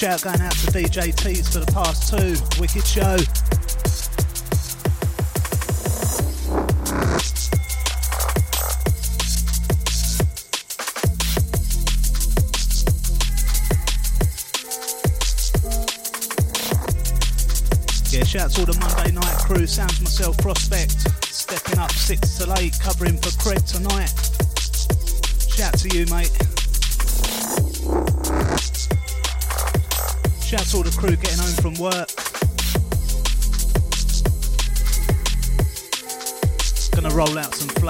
shout going out to DJ Tees for the past two. Wicked show. Yeah, shout to all the Monday night crew. Sounds myself, Prospect. Stepping up six to eight, covering for Craig tonight. Shout to you, mate.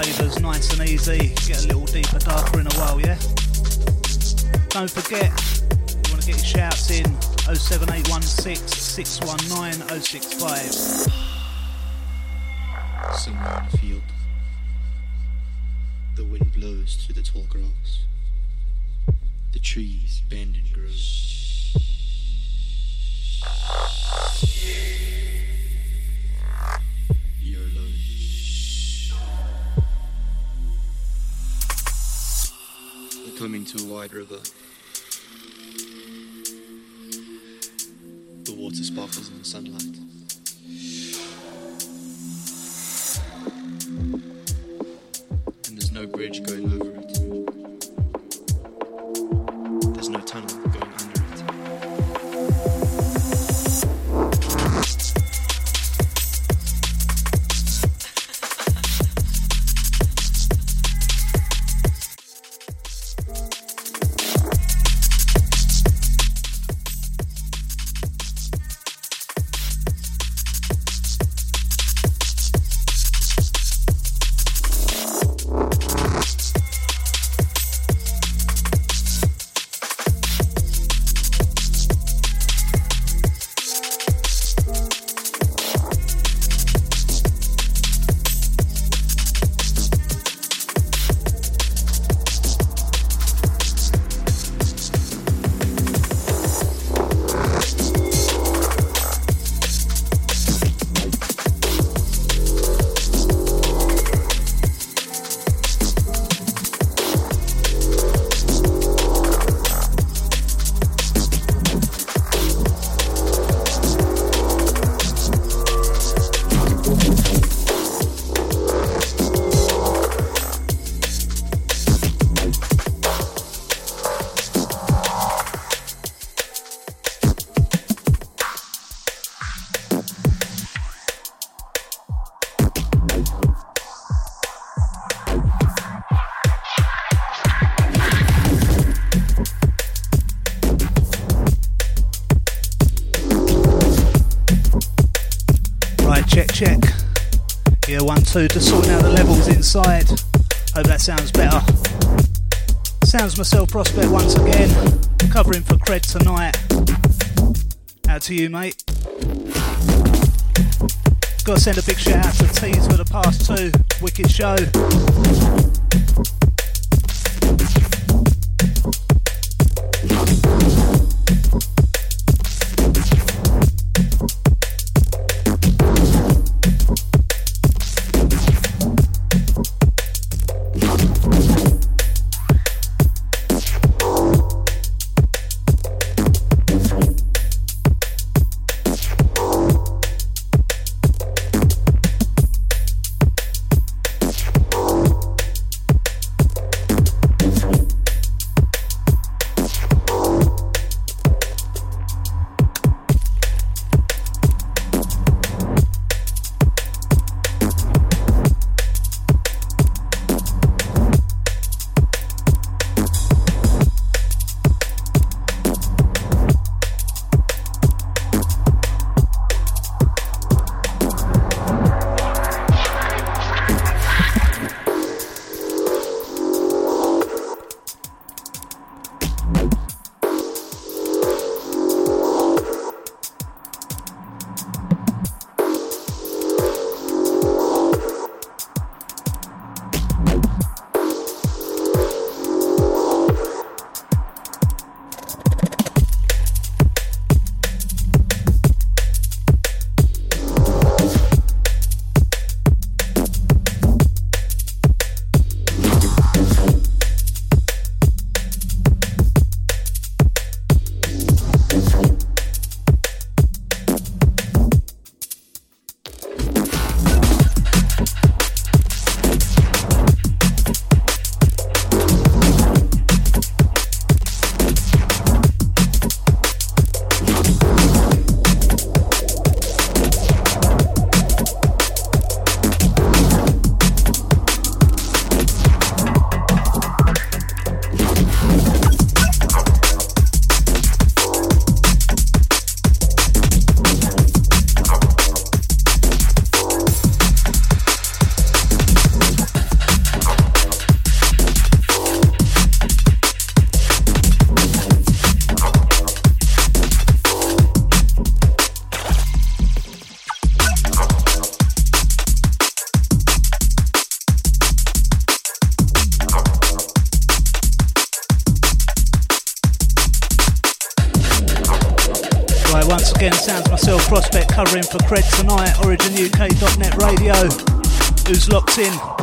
Flavours nice and easy. Get a little deeper, darker in a while, yeah? Don't forget, you wanna get your shouts in 07816 619 065. Somewhere in a field, the wind blows through the tall grass. The trees We're coming to a wide river. The Two, just sorting out the levels inside. Hope that sounds better. Sounds myself prospect once again. Covering for cred tonight. Out to you, mate. Gotta send a big shout out to Tees for the past two. Wicked show. For Cred tonight, OriginUK.net radio. Who's locked in?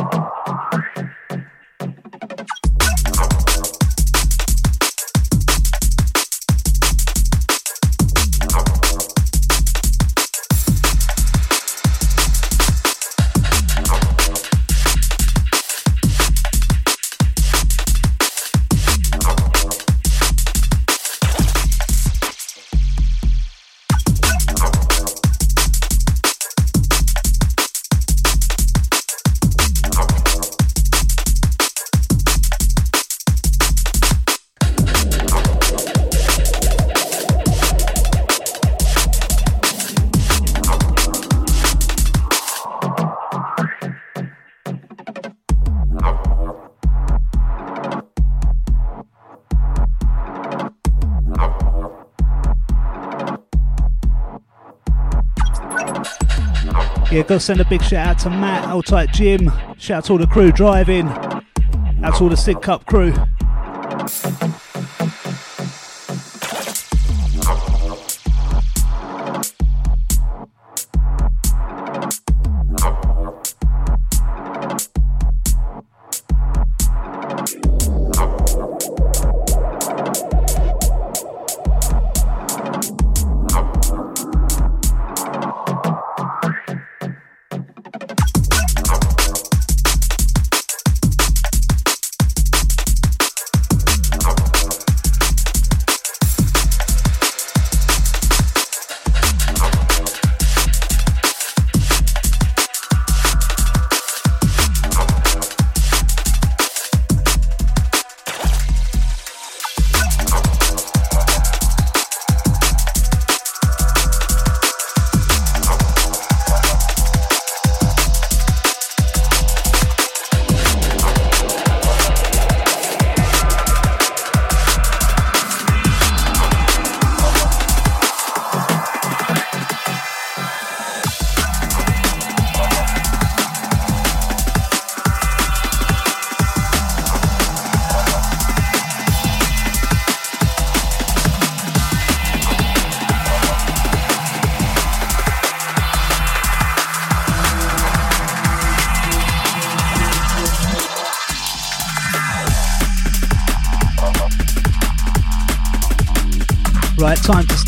Gotta send a big shout out to Matt, Old Tight Jim. Shout out to all the crew driving. Out to all the Sig Cup crew.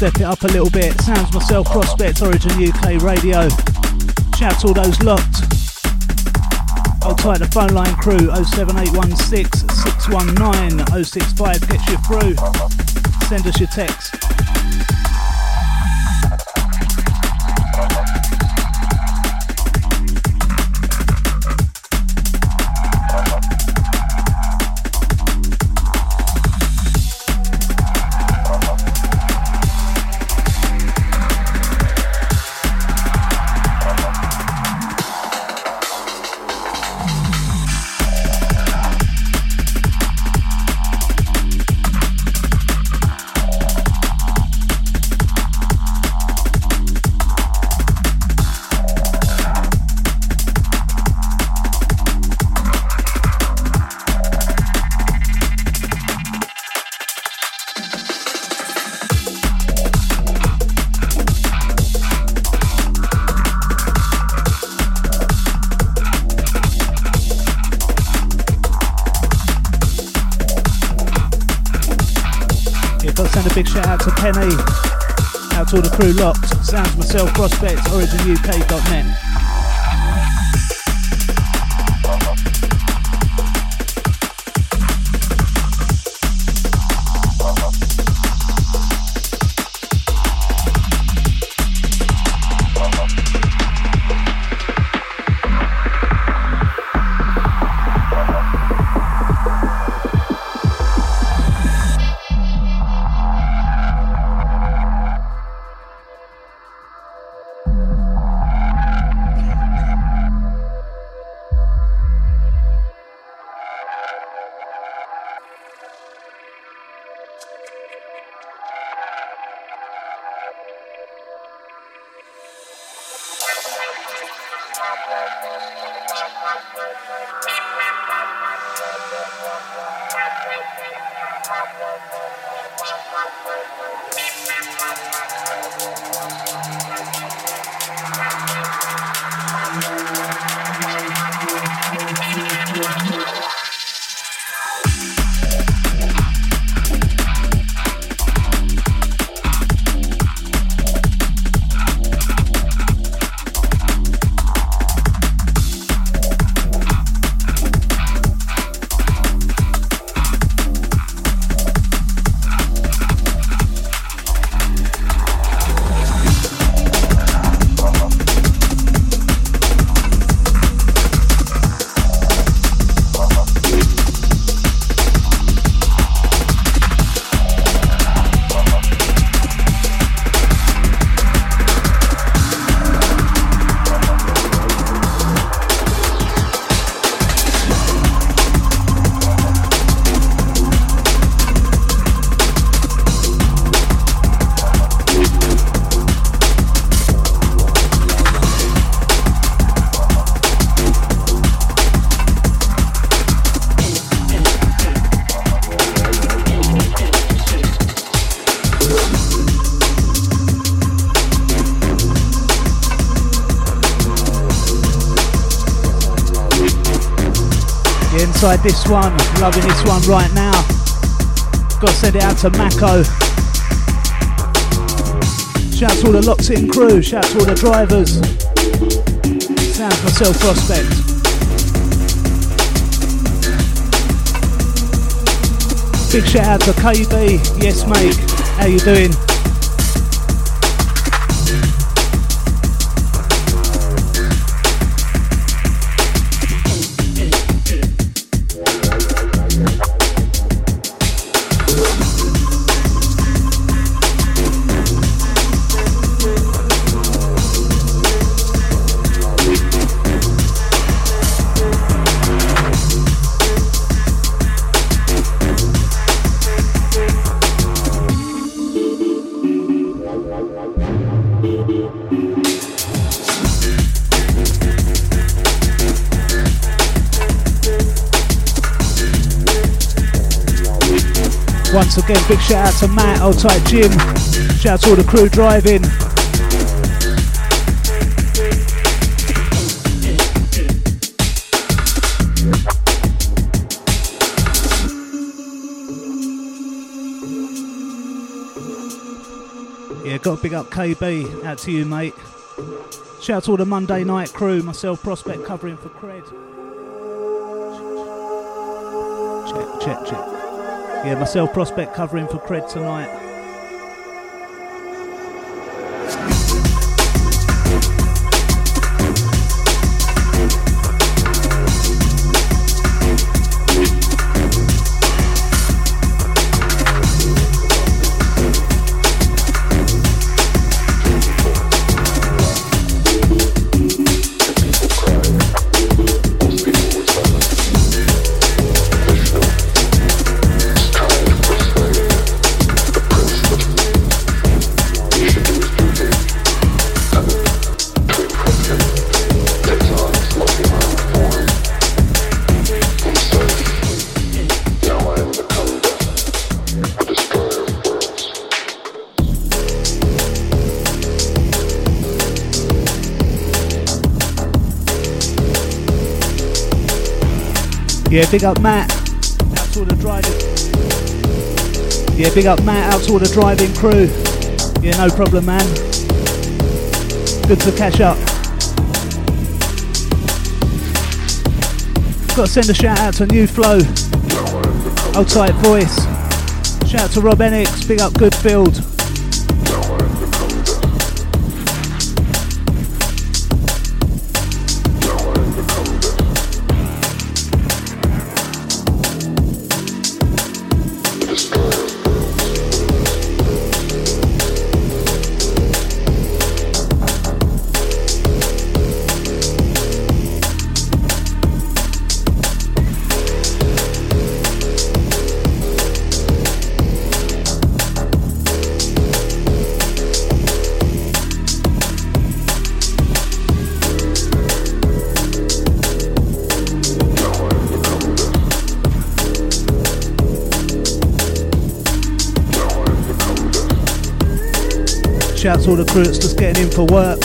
Step it up a little bit. Sounds myself, Prospect, Origin UK Radio. Shout to all those locked. I'll tight the phone line crew 07816 619 065 gets you through. Send us your text. Out to all the crew locked. Sounds myself, Prospect, OriginUK.net. inside this one. Loving this one right now. Got to send it out to Mako. Shout to all the Locks In crew. Shout to all the drivers. Sounds myself prospect. Big shout out to KB. Yes, mate. How you doing? Again, big shout out to Matt, old tight Jim. Shout out to all the crew driving. Yeah, got to big up KB. Out to you, mate. Shout out to all the Monday night crew. Myself, Prospect, covering for Cred. Check, check, check. Yeah, myself, Prospect, covering for Cred tonight. Yeah, big up Matt. Out to all the driving. Yeah, big up Matt. Out to all the driving crew. Yeah, no problem, man. Good to catch up. Got to send a shout out to New Flow. Old tight voice. Shout out to Rob Enix. Big up Goodfield. To all the crew that's just getting in for work.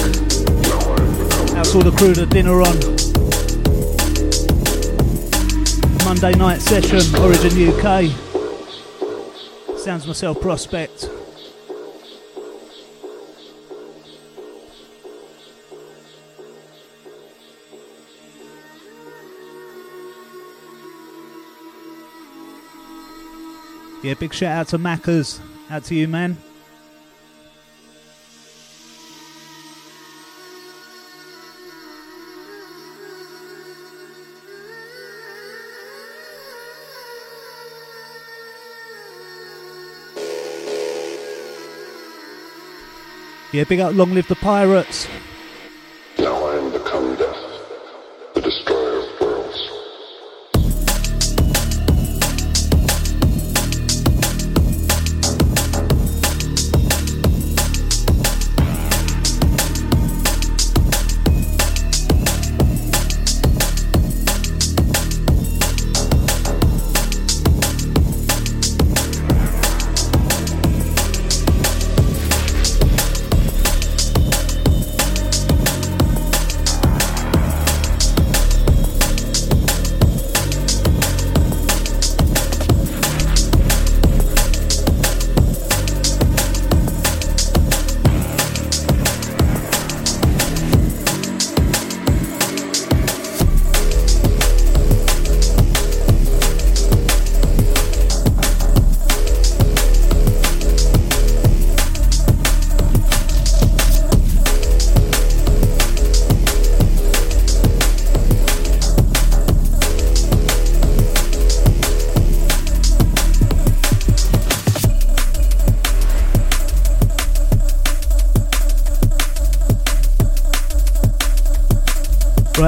Out to all the crew that dinner on. Monday night session, Origin UK. Sounds myself prospect. Yeah, big shout out to Maccas. Out to you, man. Yeah, big up Long Live the Pirates.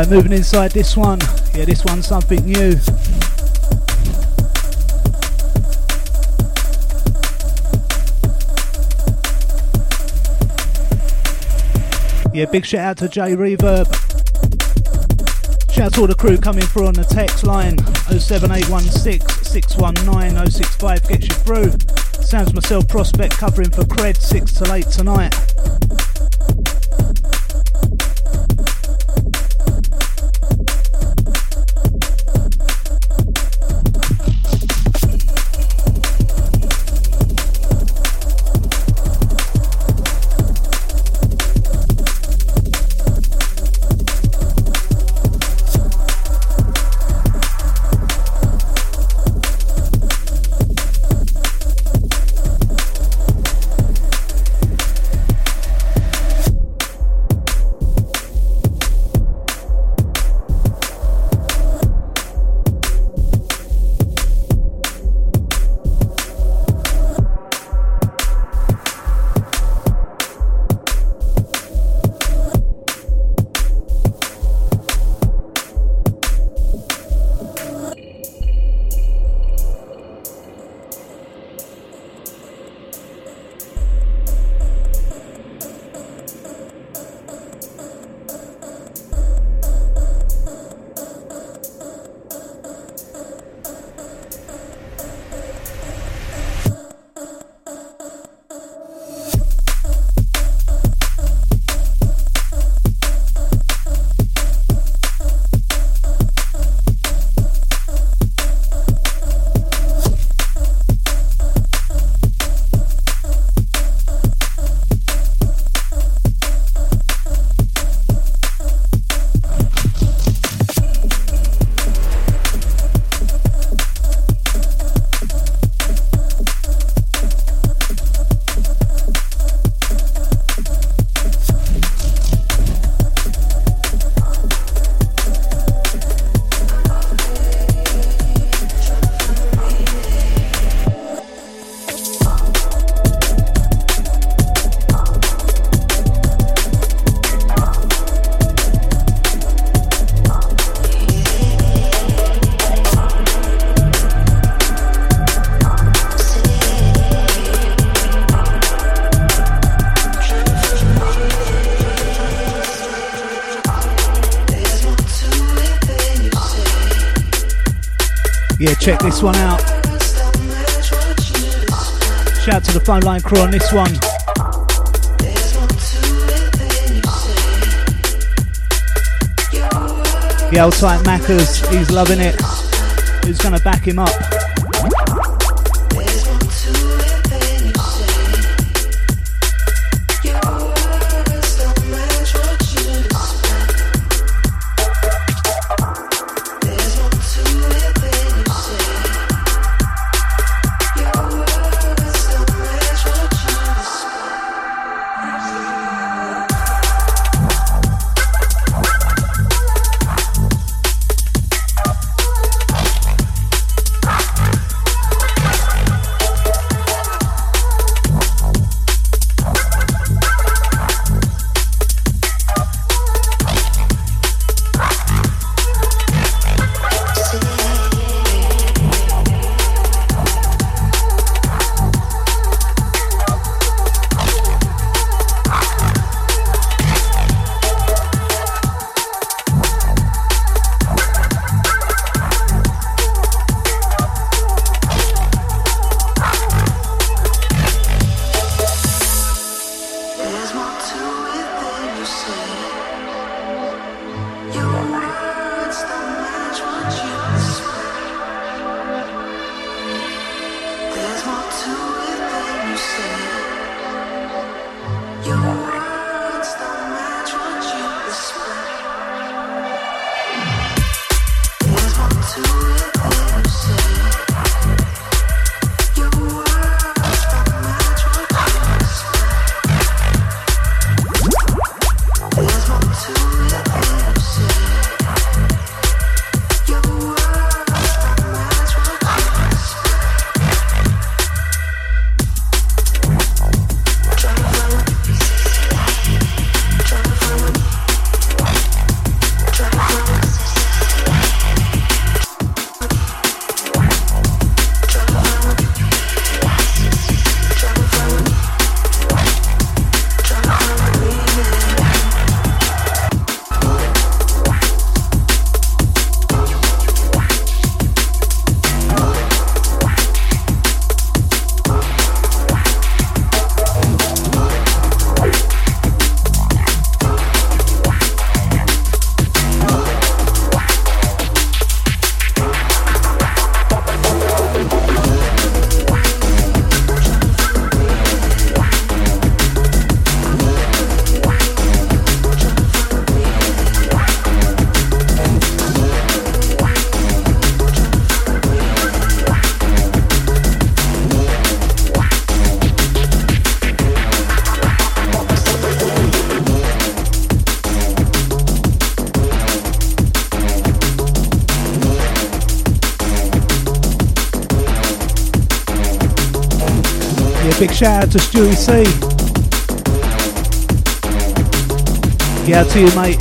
Right, moving inside this one. Yeah, this one's something new. Yeah, big shout out to J Reverb. Shout out to all the crew coming through on the text line 07816 619 065 gets you through. Sounds myself prospect covering for Cred 6 till 8 tonight. check this one out. Shout out to the phone line crew on this one. The old tight Mackers, he's loving it. Who's going to back him up? Shout out to Stewie C. Yeah, to you, mate.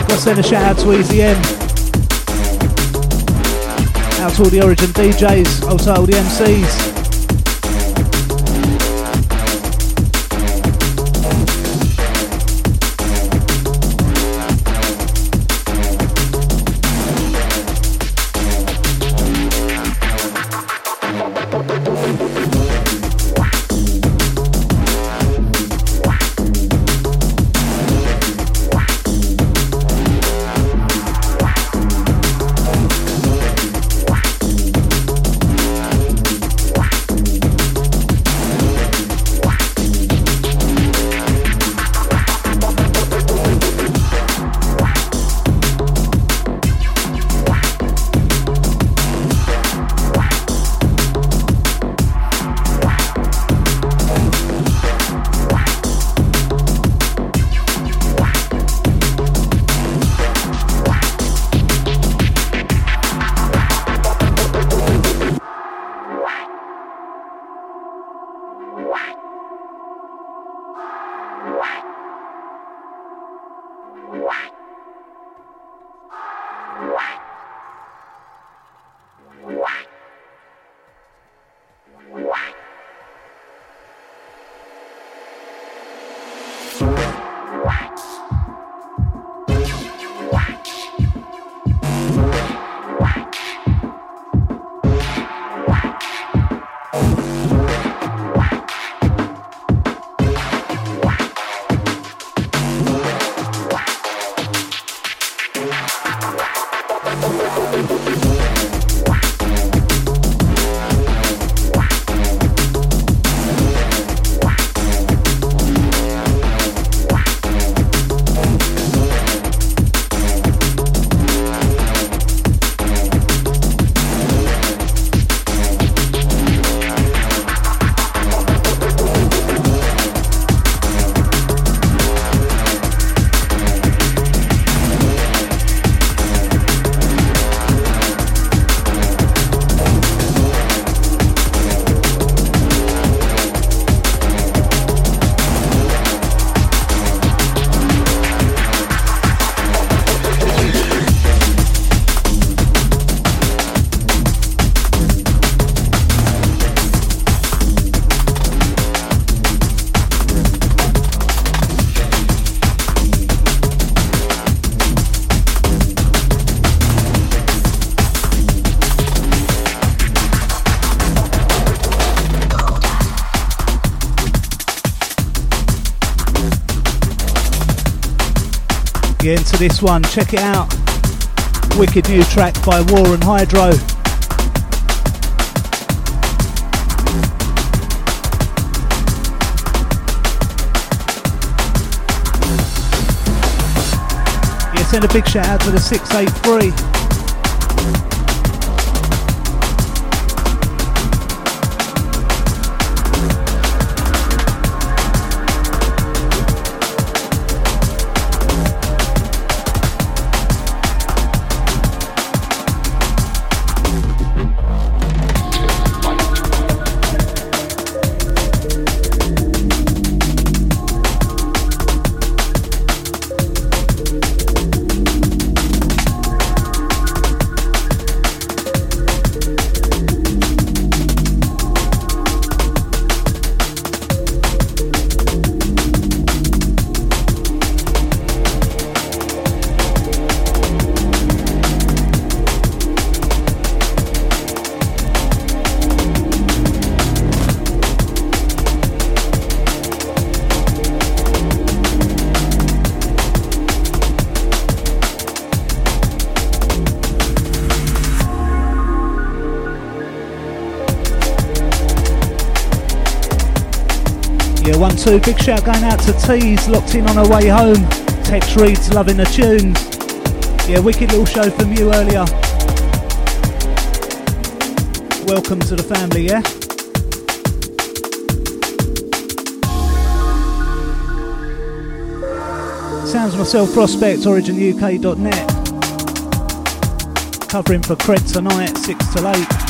Got to send a shout out to Easy M. Out to all the Origin DJs, also all the MCs. Into this one. Check it out. Wicked new track by War and Hydro. Yeah, send a big shout out to the 683. Two. Big shout going out to Tees, locked in on her way home. Tex reads, loving the tunes. Yeah, wicked little show from you earlier. Welcome to the family, yeah? Sounds myself, Prospect, originuk.net. Covering for Cred tonight, 6 to 8.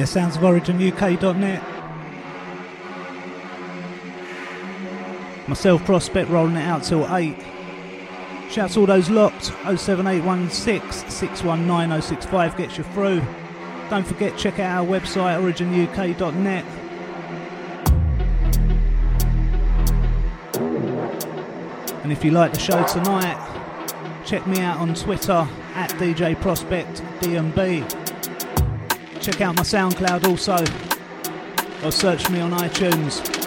Yeah, sounds of originuk.net. Myself, Prospect, rolling it out till 8. Shouts all those locked. 07816 619 065 gets you through. Don't forget, check out our website, originuk.net. And if you like the show tonight, check me out on Twitter at DJ Prospect DNB. Check out my SoundCloud also, or search me on iTunes.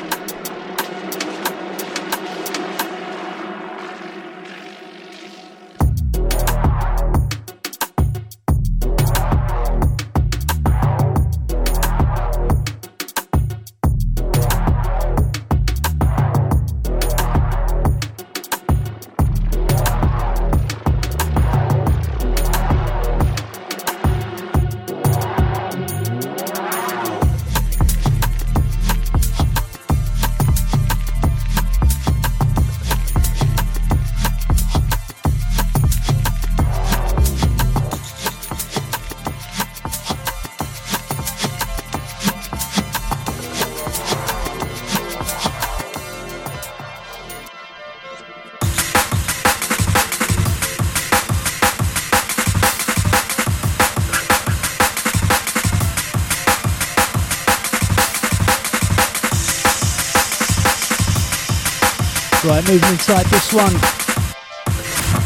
Right, moving inside this one.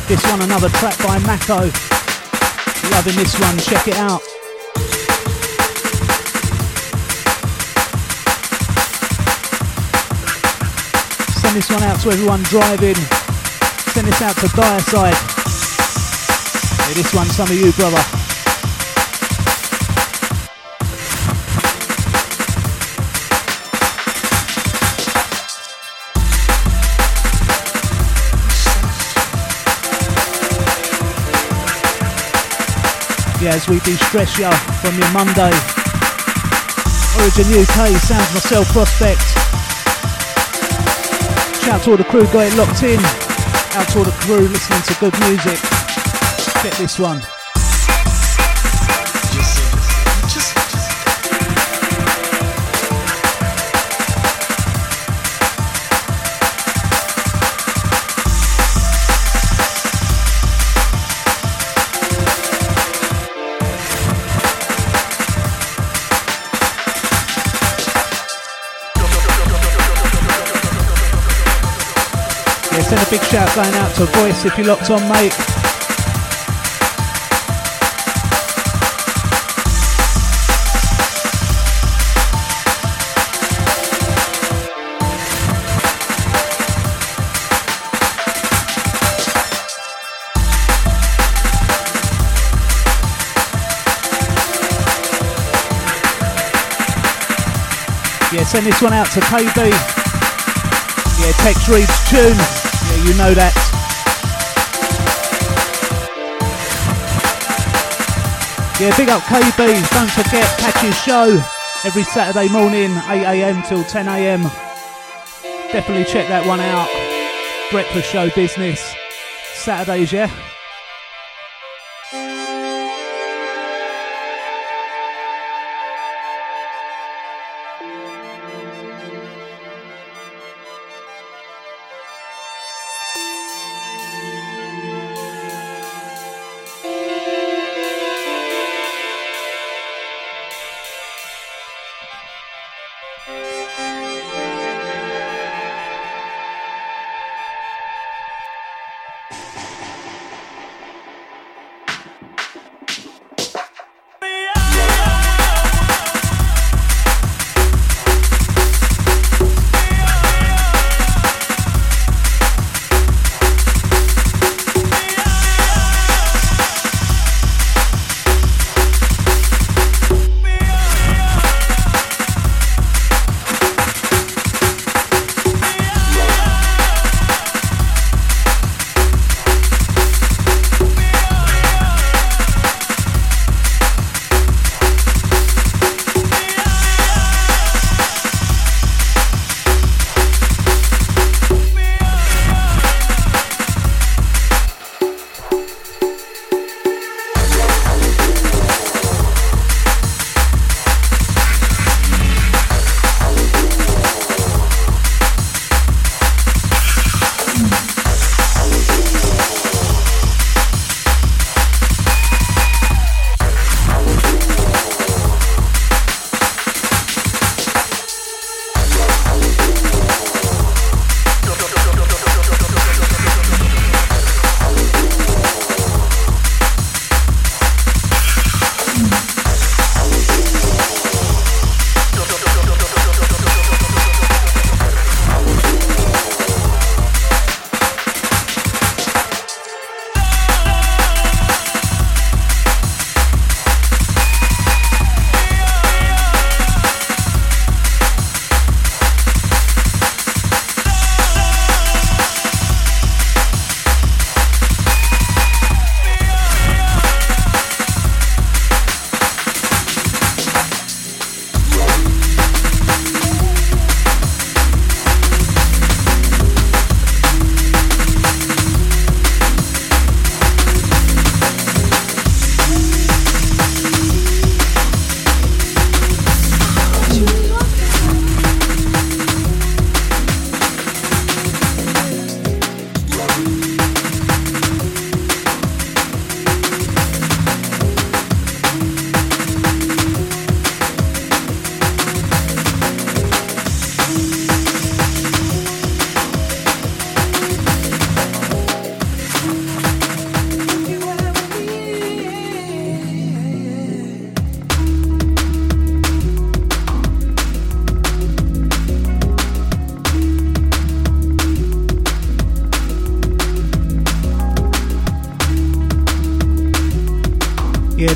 This one, another track by Mako. Loving this one, check it out. Send this one out to everyone driving. Send this out to Dire Side. Hey, this one, some of you, brother. As we de-stress you from your Monday. Origin UK, sounds myself prospect. Shout to all the crew got it locked in. Out to all the crew listening to good music. Check this one. Big shout going out to Voice if you're locked on, mate. Yeah, send this one out to KB. Yeah, text reads tune you know that. Yeah, big up KB. Don't forget, catch his show every Saturday morning, 8am till 10am. Definitely check that one out. Breakfast show business. Saturdays, yeah?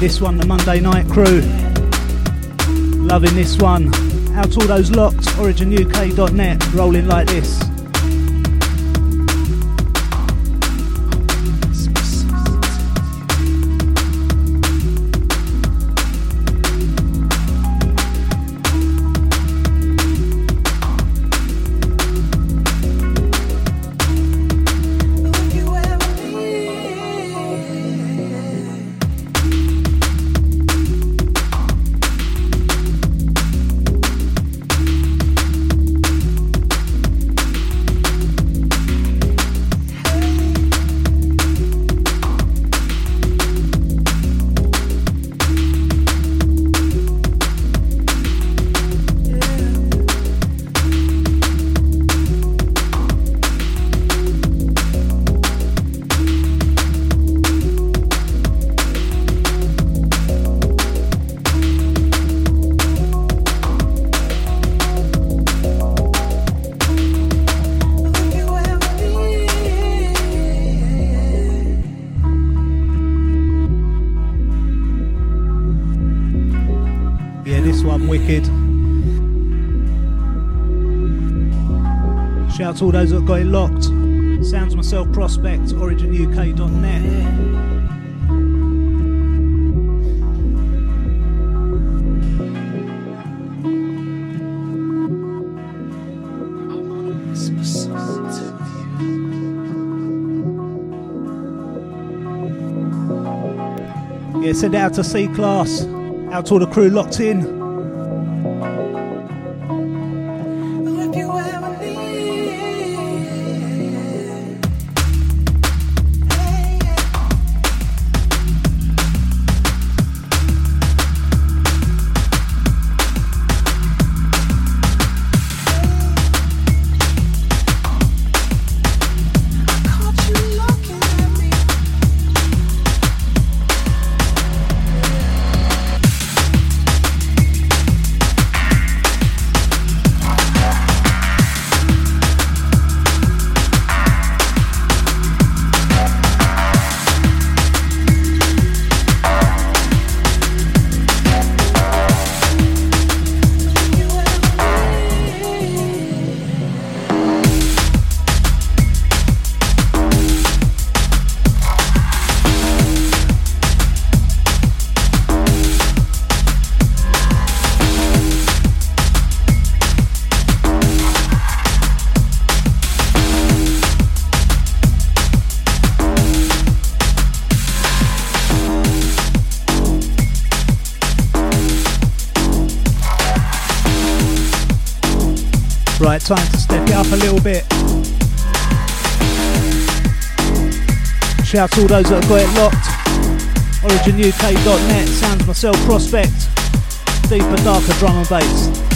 This one, the Monday Night Crew. Loving this one. Out all those locked, originuk.net, rolling like this. To all those that got it locked. Sounds myself prospect, originuk.net. Yeah, send out to C class, out to all the crew locked in. Shout to all those that have got it locked. OriginUK.net, sounds myself prospect. Deeper, darker drum and bass.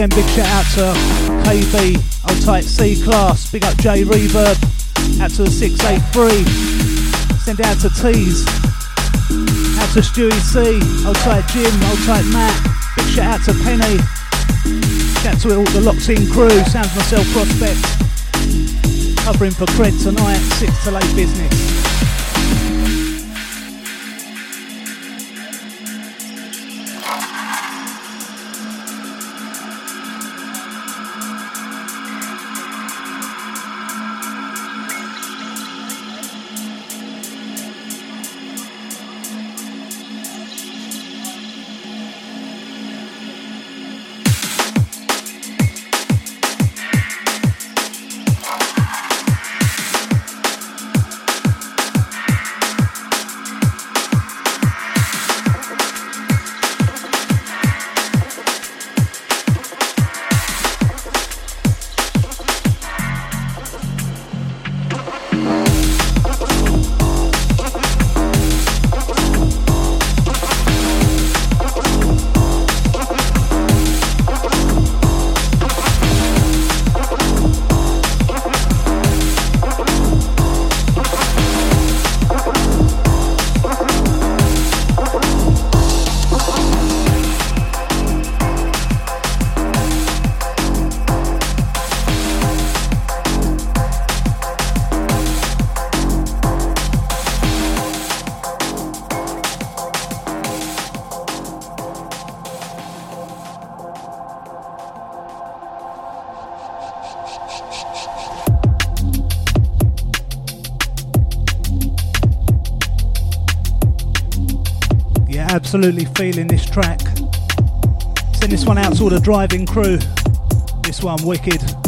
Again, big shout out to KB, old oh, tight C class, big up J Reverb, out to the 683, send out to Tees, out to Stewie C, old tight Jim, old tight Matt, big shout out to Penny, shout out to all the locked in crew, sounds myself prospect, covering for cred tonight, 6 to late business. Absolutely feeling this track. Send this one out to all the driving crew. This one wicked.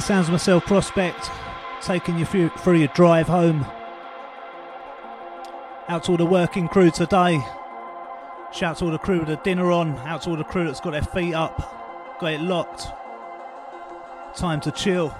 Sounds myself prospect, taking you through, through your drive home. Out to all the working crew today. Shout to all the crew with the dinner on. Out to all the crew that's got their feet up, got it locked. Time to chill.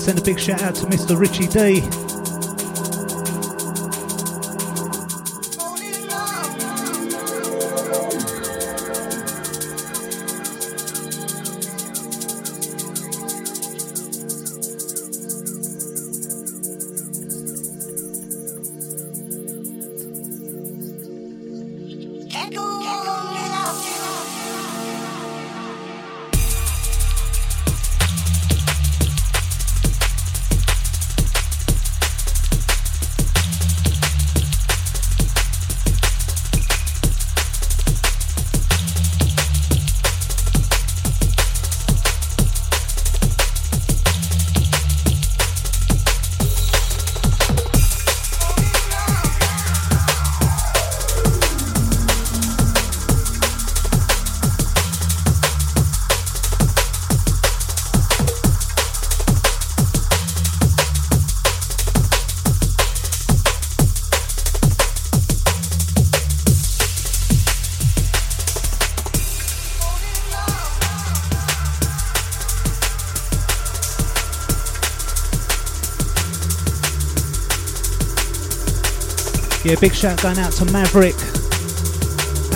Send a big shout out to Mr. Richie D. Yeah, big shout going out to Maverick.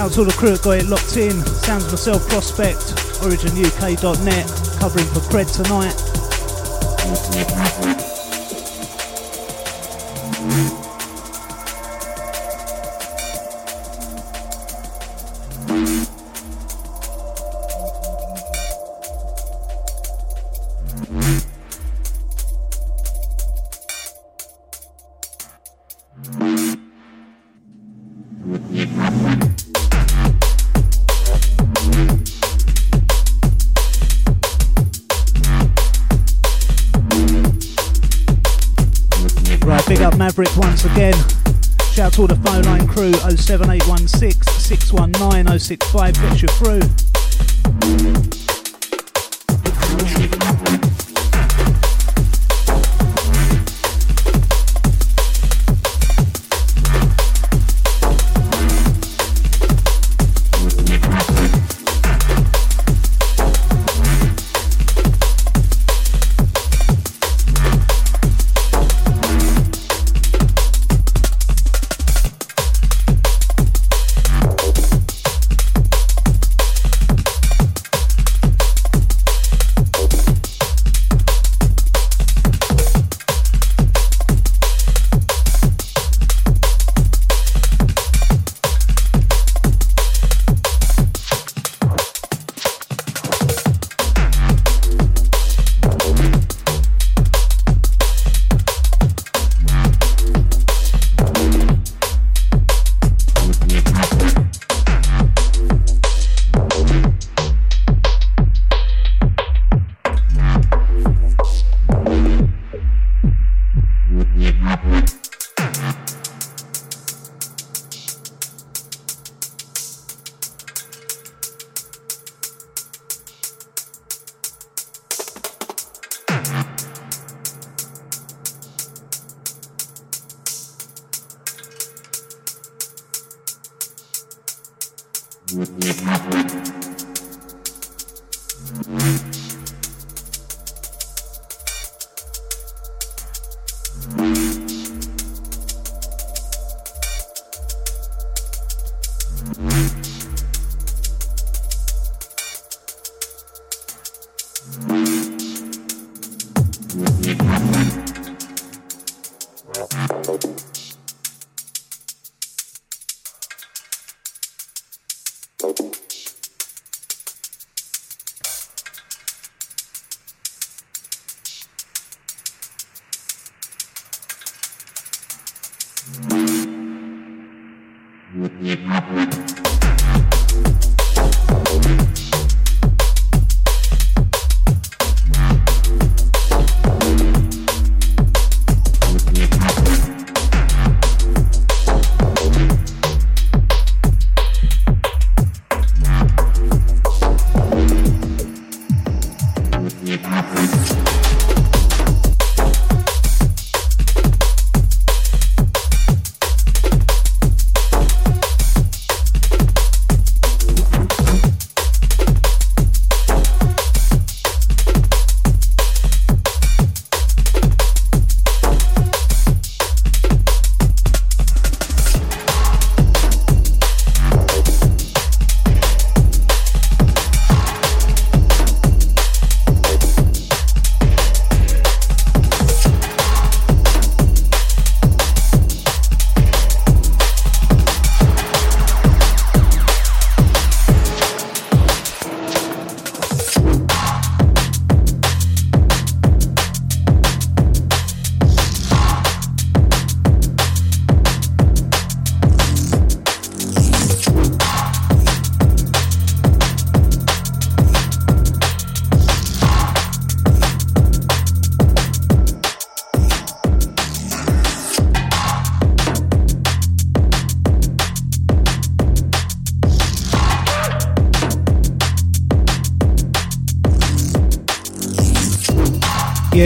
Out to all the crew that got it locked in. Sounds myself prospect, originuk.net, covering for Cred tonight. 065 gets you through.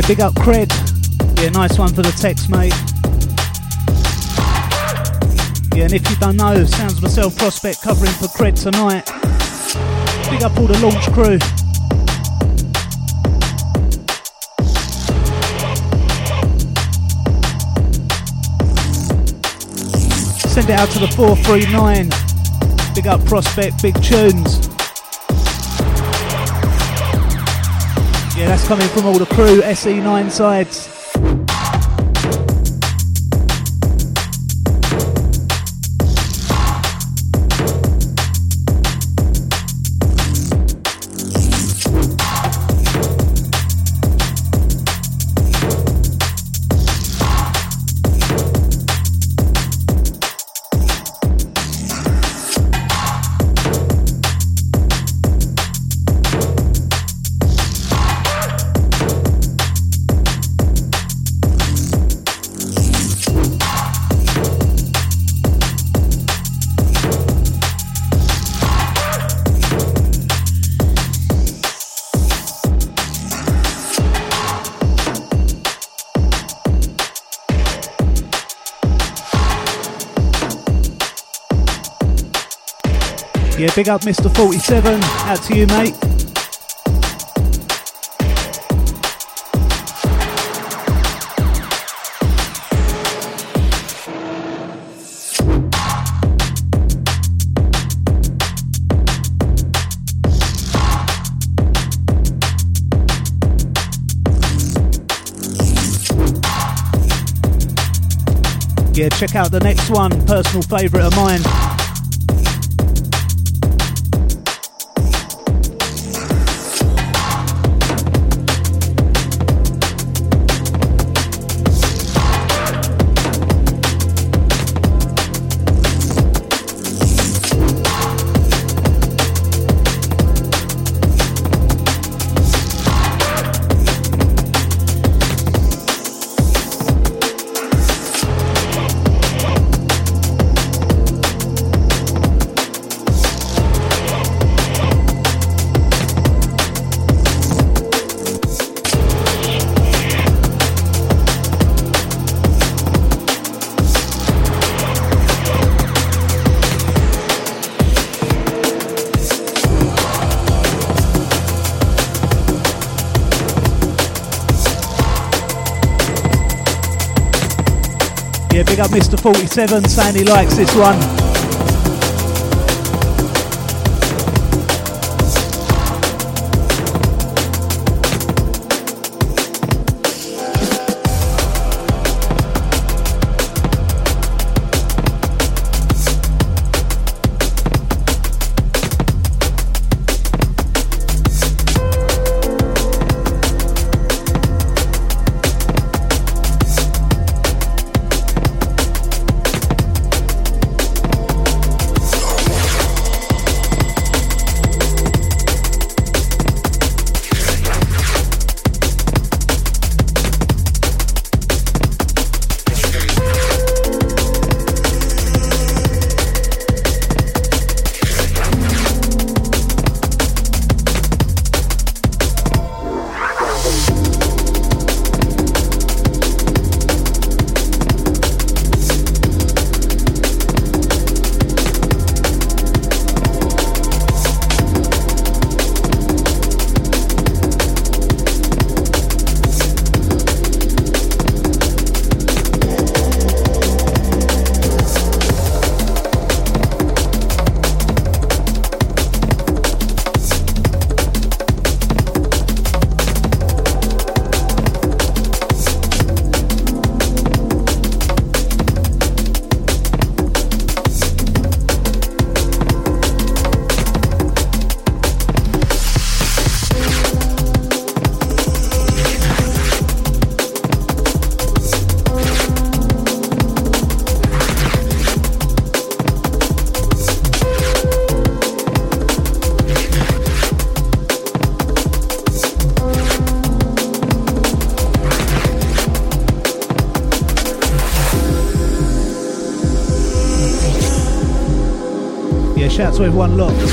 Big up Cred. Yeah, nice one for the text, mate. Yeah, and if you don't know, Sounds Myself Prospect covering for Cred tonight. Big up all the launch crew. Send it out to the 439. Big up Prospect, big tunes. Yeah, that's coming from all the crew, SE9 sides. Big up Mr. 47. Out to you, mate. Yeah, check out the next one, personal favourite of mine. Big 47 saying he likes this one. So everyone locked.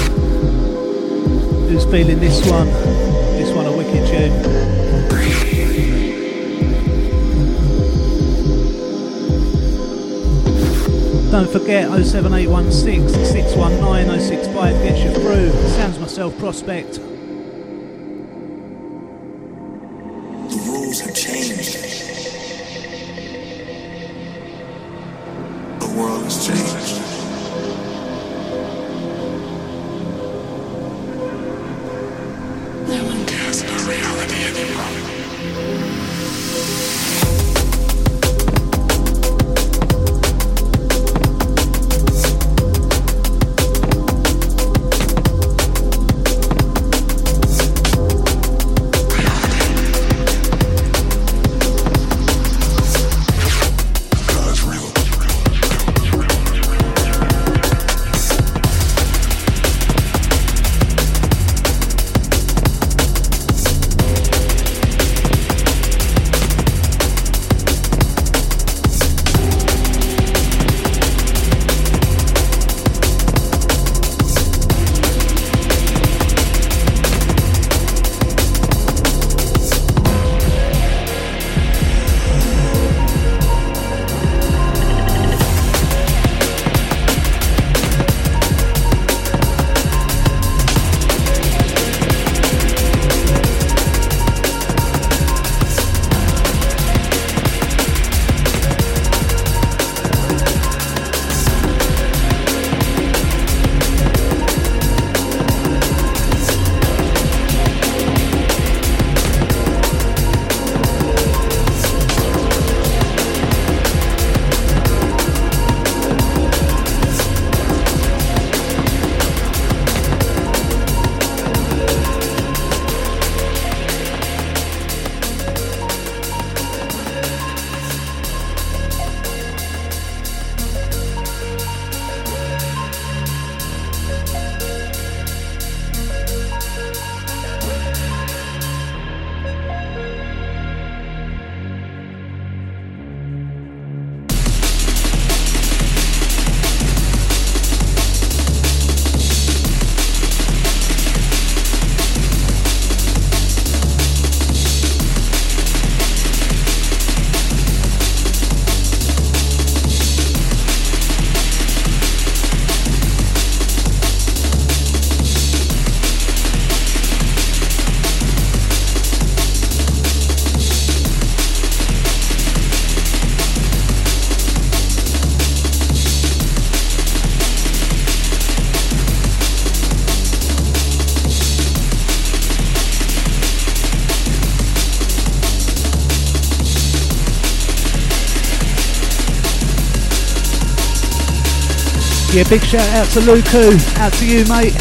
Yeah, big shout out to Luku. Out to you, mate.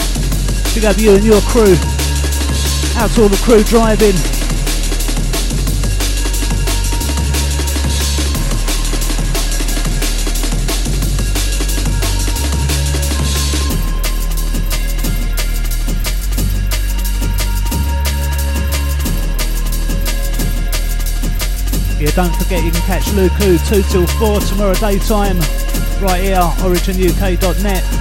Big up you and your crew. Out to all the crew driving. Yeah, don't forget you can catch Luku 2 till 4 tomorrow daytime right here, originuk.net.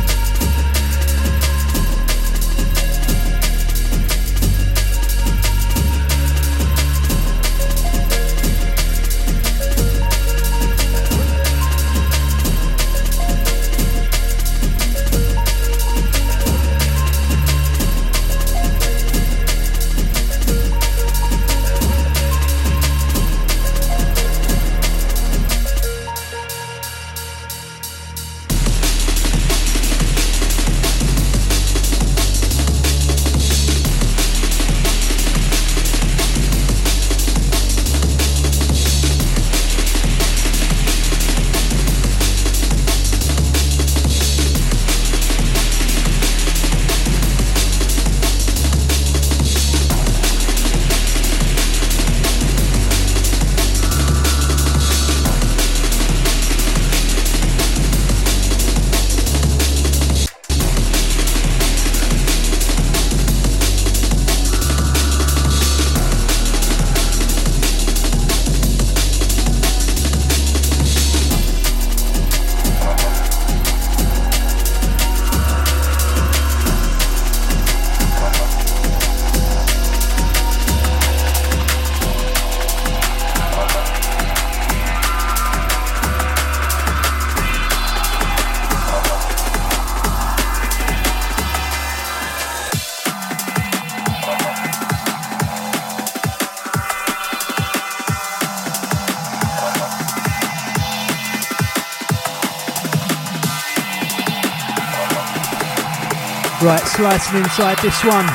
Right, slicing inside this one.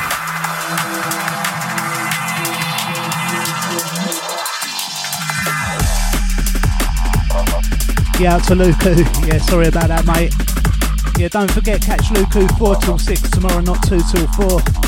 Yeah, out to Luku. Yeah, sorry about that, mate. Yeah, don't forget, catch Luku 4 till 6 tomorrow, not 2 till 4.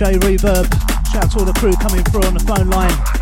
J Reverb. Shout out to all the crew coming through on the phone line.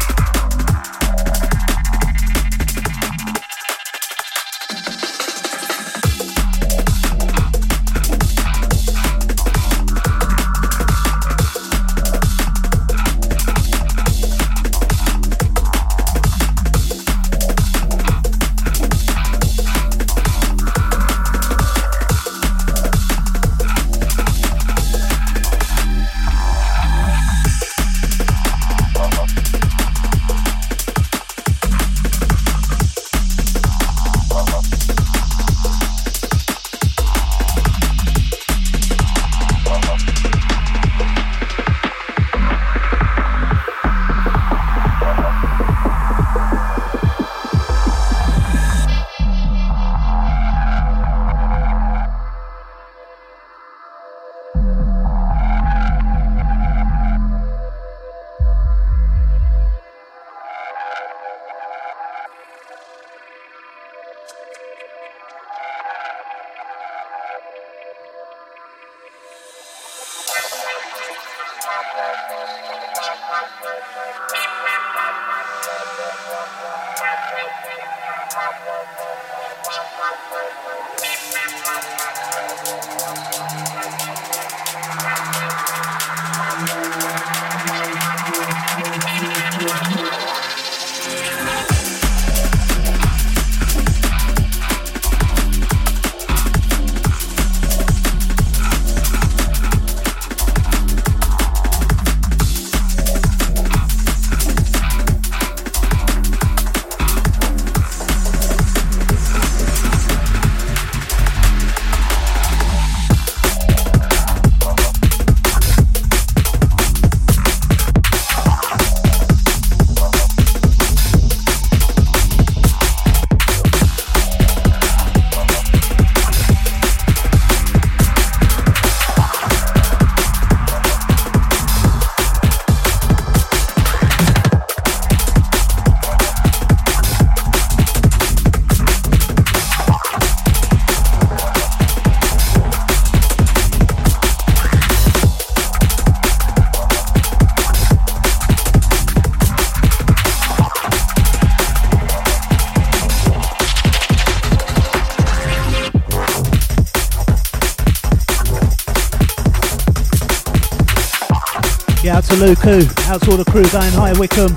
To Luku. Out to all the crew going high Wycombe.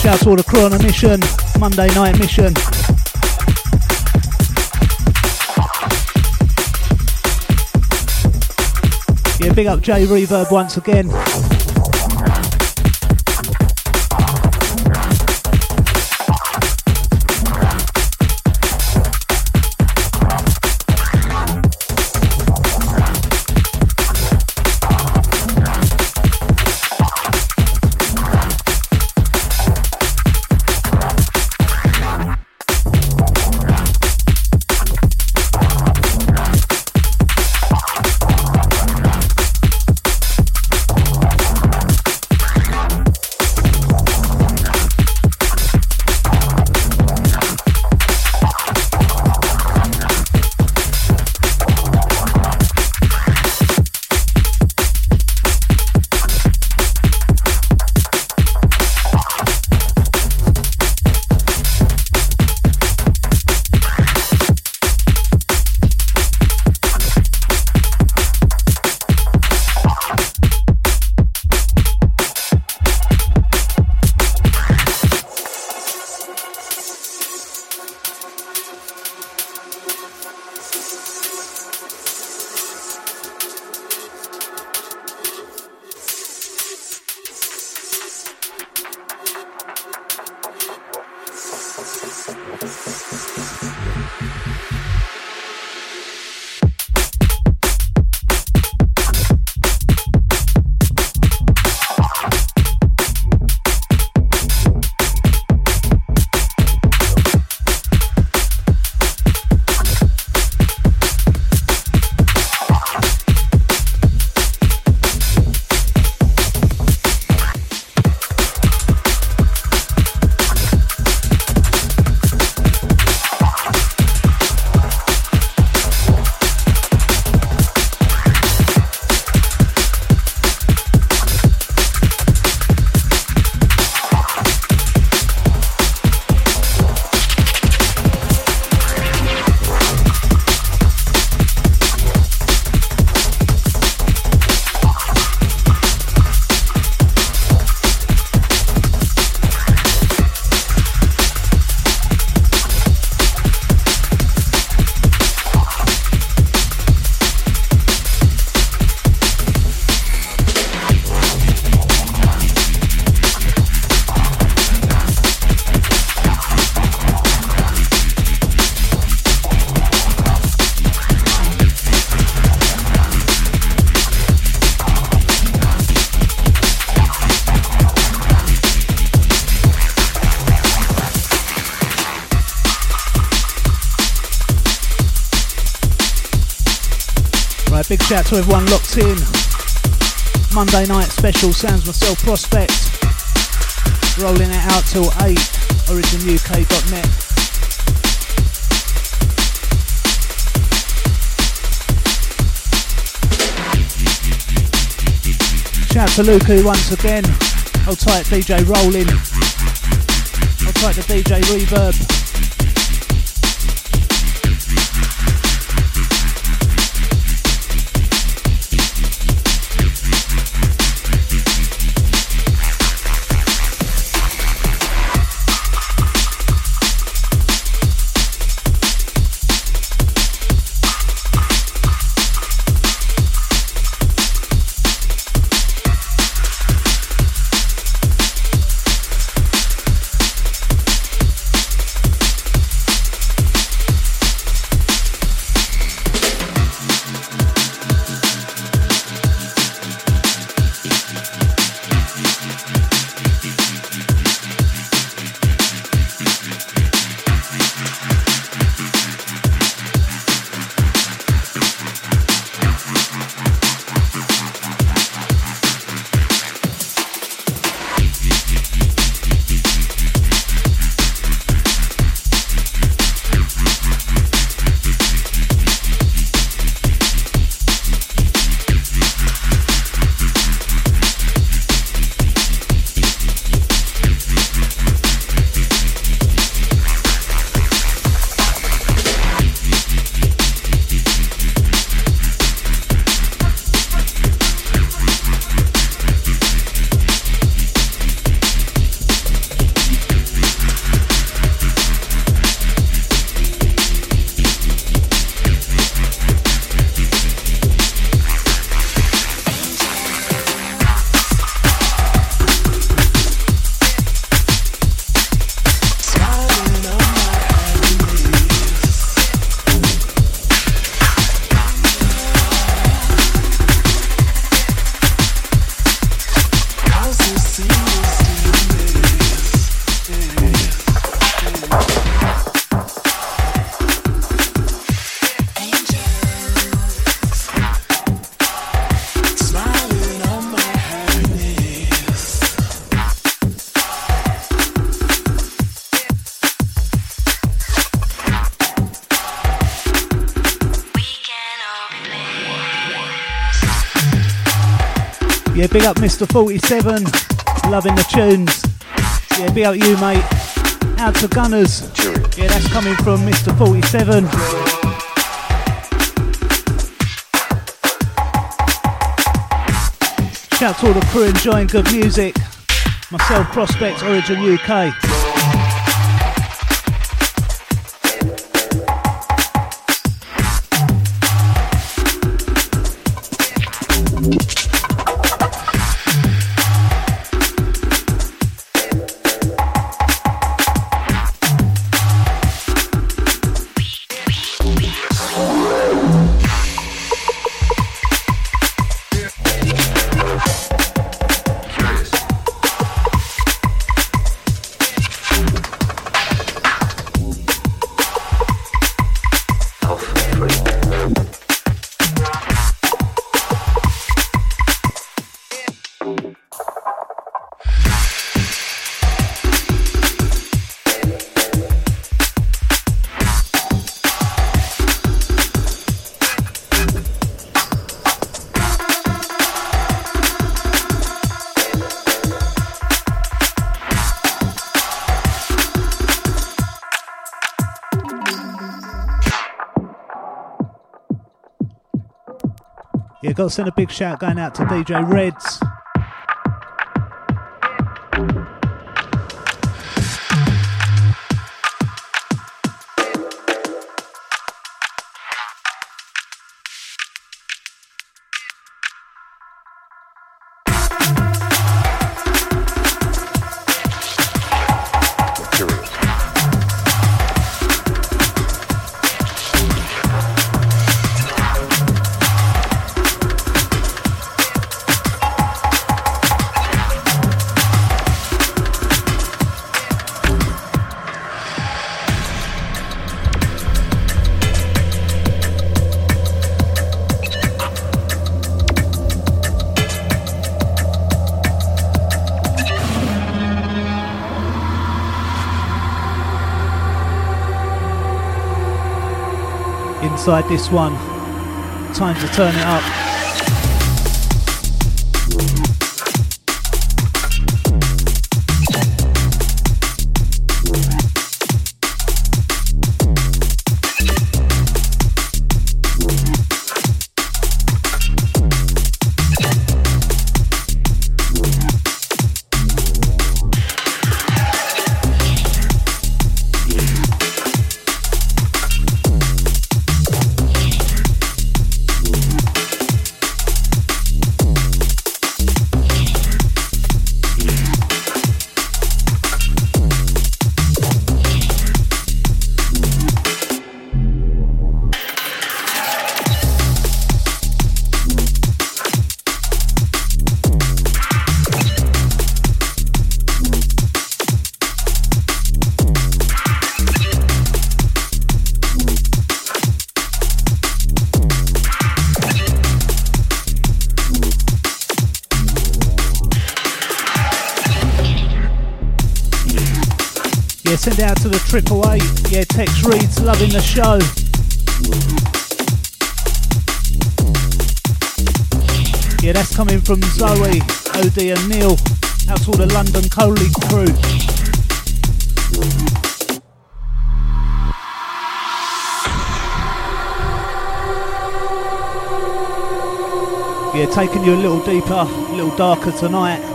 Shout to all the crew on a mission. Monday night mission. Yeah, big up J Reverb once again. Shout to everyone locked in. Monday night special, sounds myself prospect. Rolling it out till 8, originuk.net. Shout to Luku once again. I'll tight DJ rolling. I'll tight the DJ reverb. Mr. 47, loving the tunes. Yeah, big up you, mate. Out to Gunners. Yeah, that's coming from Mr. 47. Shout to all the crew enjoying good music. Myself, Prospect, Origin UK. Got to send a big shout going out to DJ Reds. Inside this one. Time to turn it up. Show. Yeah, that's coming from Zoe, OD and Neil. Out to all the London Colney crew. Yeah, taking you a little deeper, a little darker tonight.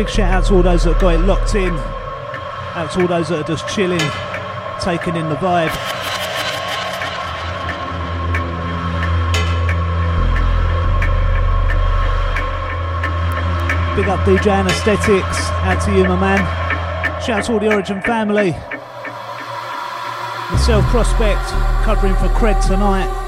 Big shout out to all those that got it locked in. Out to all those that are just chilling, taking in the vibe. Big up DJ Anesthetics. Out to you, my man. Shout out to all the Origin family. Myself Prospect covering for Cred tonight.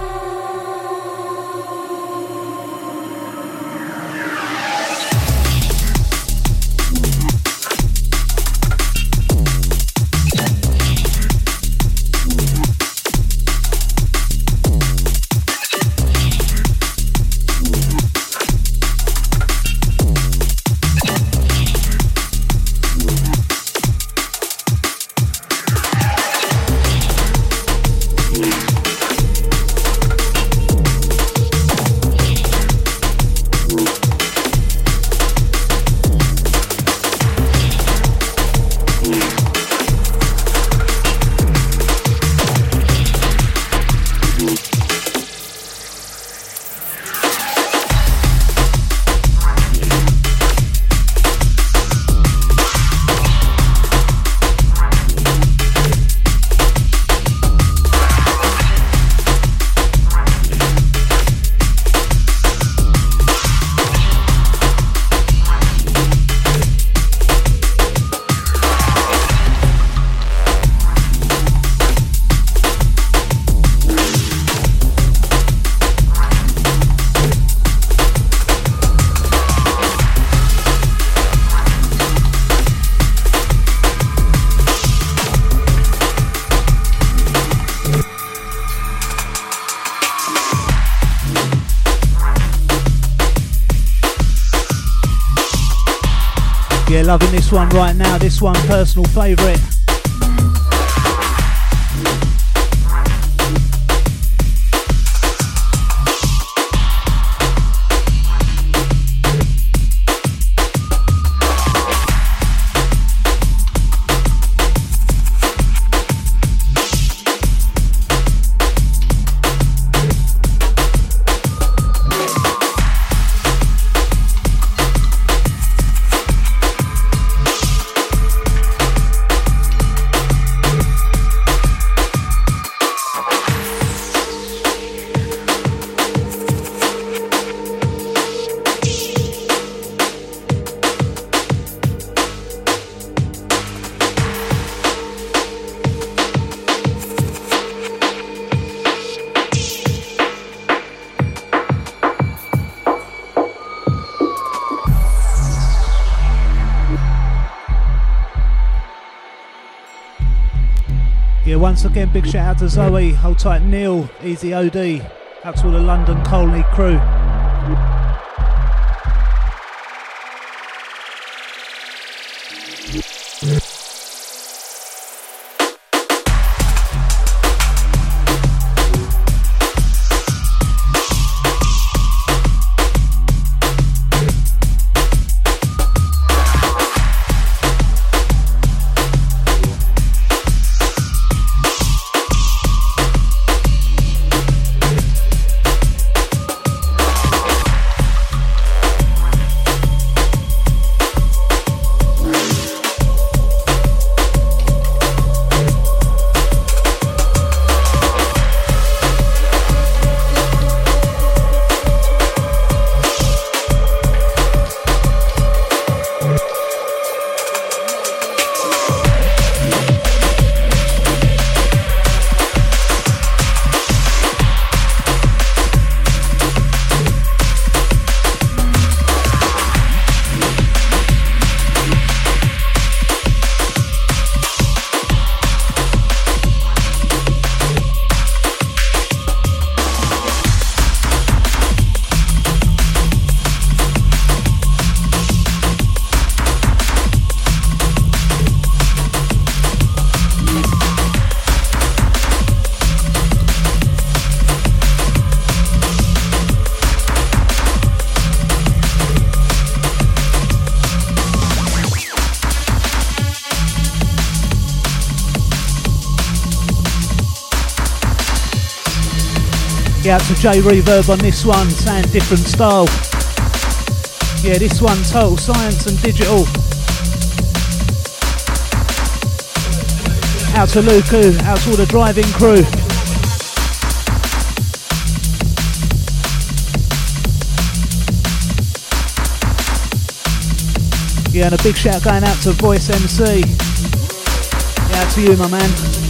Loving this one right now. This one, personal favourite. Once again, big shout out to Zoe, hold tight Neil, Easy OD, out to all the London Colney crew. Out to J Reverb on this one, saying different style. Yeah, this one, total science and digital. Out to Luku, out to all the driving crew. Yeah, and a big shout going out to Voice MC. Yeah, out to you, my man.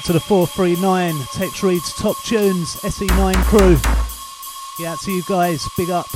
Out to the 439 Tex Reads Top Tunes SE9 crew. Yeah, out to you guys. Big up.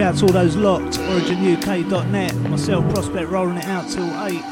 Out to all those locked. OriginUK.net. Myself, Prospect, rolling it out till 8.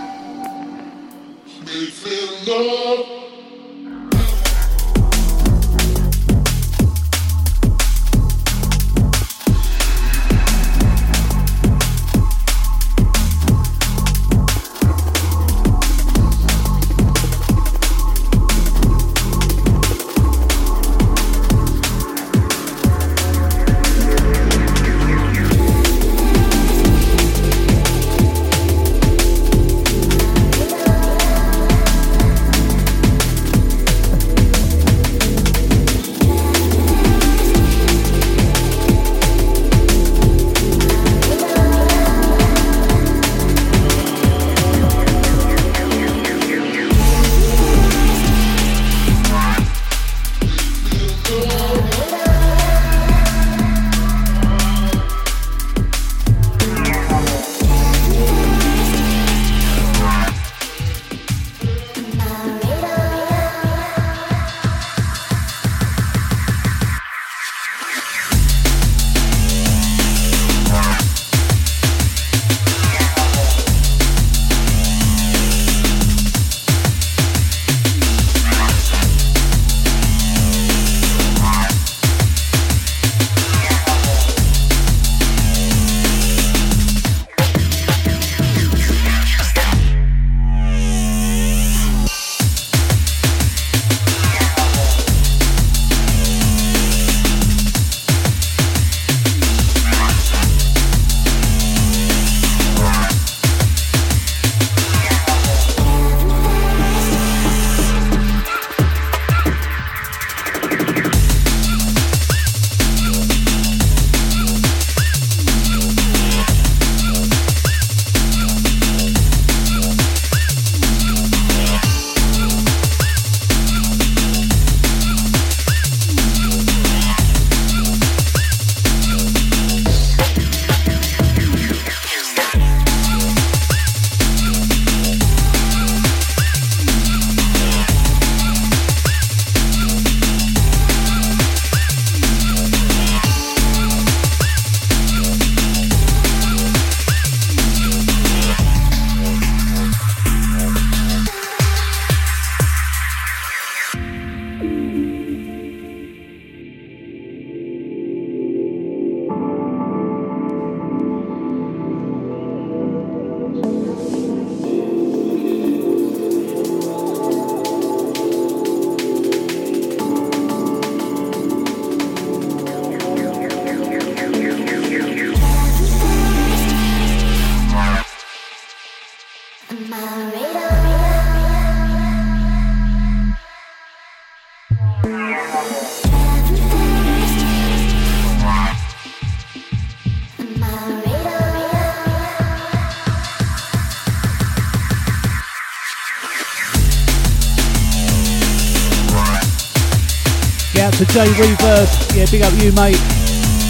To J Reverb. Yeah, big up you, mate.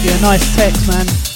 Yeah, nice text, man.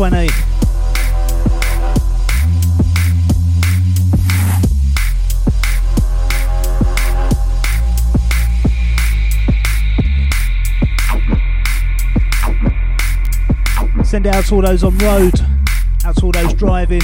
20. Send out to all those on road, out to all those driving.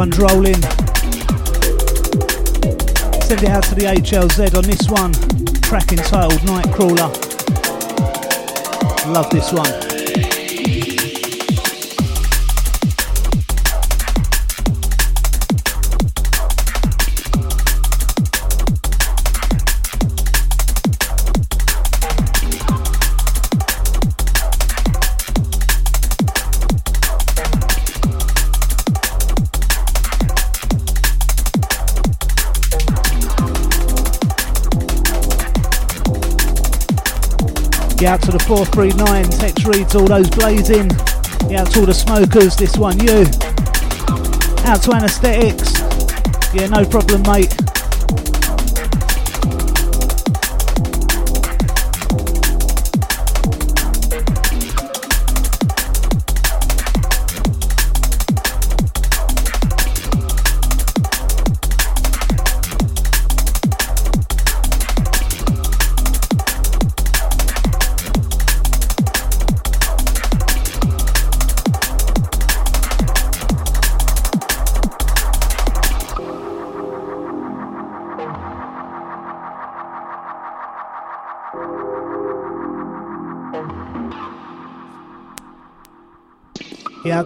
One's rolling. Send it out to the HLZ on this one. Track entitled Nightcrawler. Love this one. Out to the 439, text reads all those blazing. Yeah, out to all the smokers, this one you. Out to anesthetics. Yeah, no problem, mate.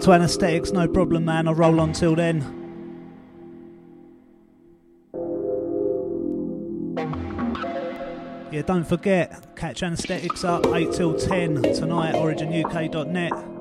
To anesthetics, no problem, man. I'll roll on till then. Yeah, don't forget, catch anesthetics up 8 till 10 tonight, originuk.net.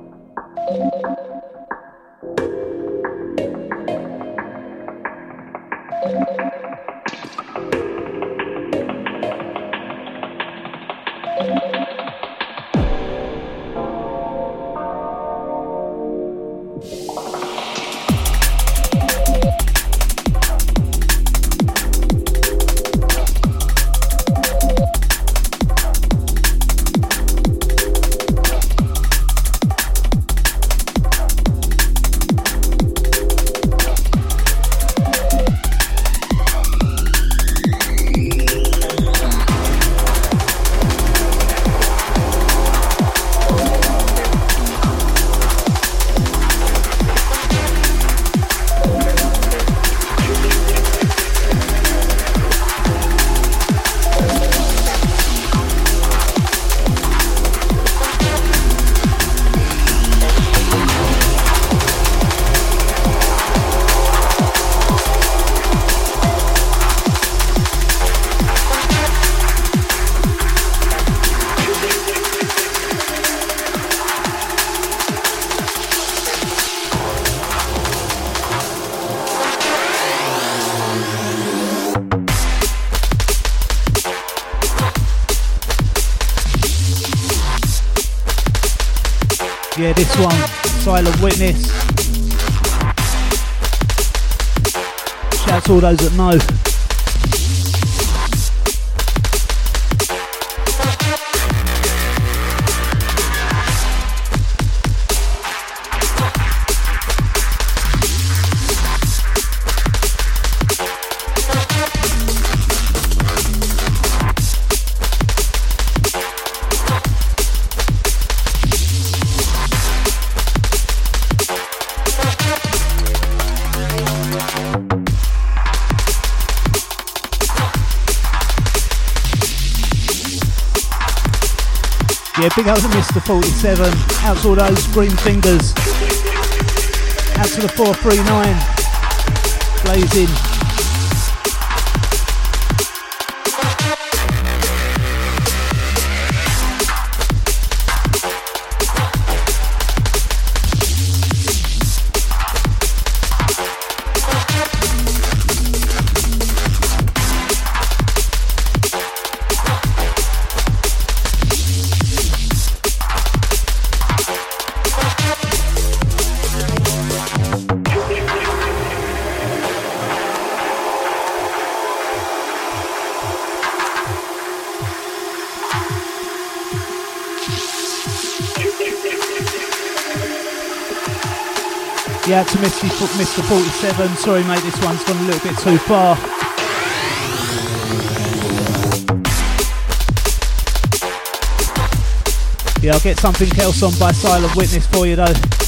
all those that know. Big up to Mr. 47. Out to all those green fingers. Out to the 439. Blazing. Yeah, to Mr. Mr. 47. Sorry, mate, this one's gone a little bit too far. Yeah, I'll get something else on by Silent Witness for you though.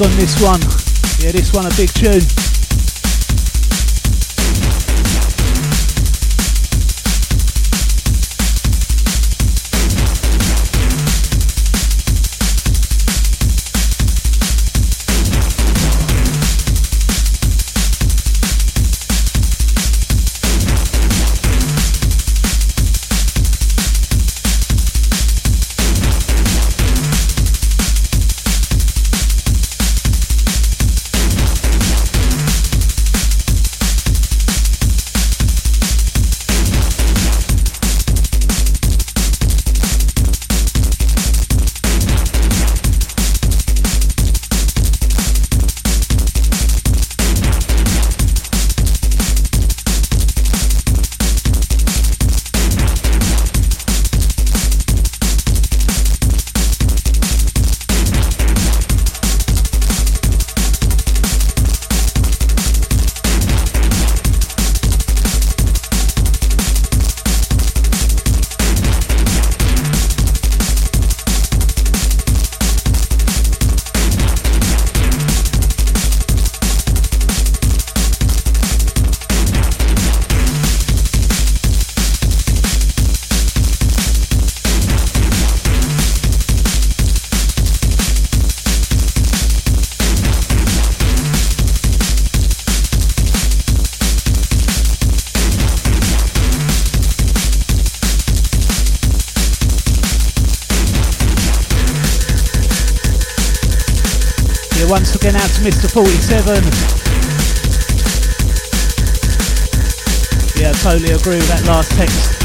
On this one. Yeah, this one a big tune. Again out to Mr. 47. Yeah, totally agree with that last text.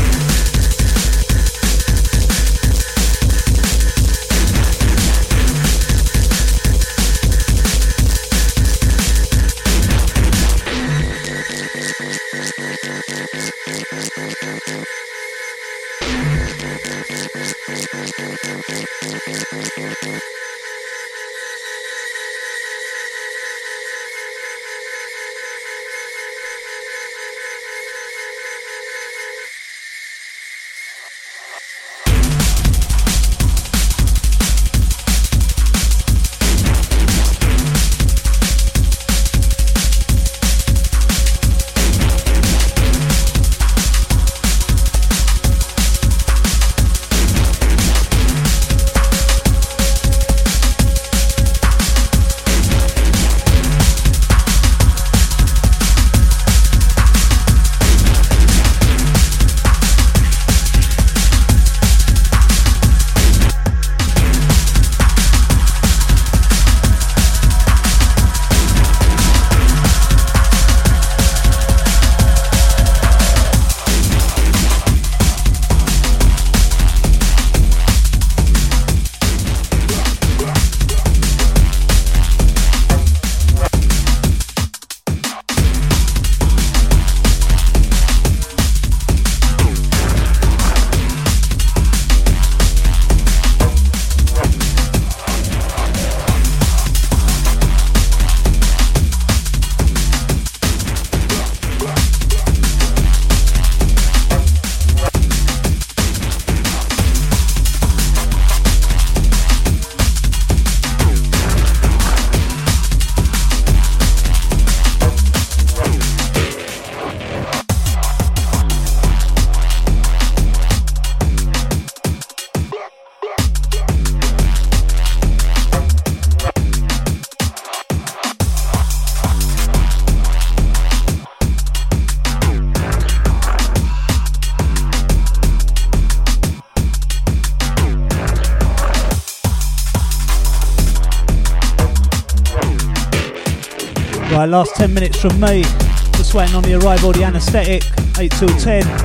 Last 10 minutes from me. Just waiting on the arrival of the anaesthetic, 8 till 10.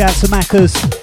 Shout to Maccas.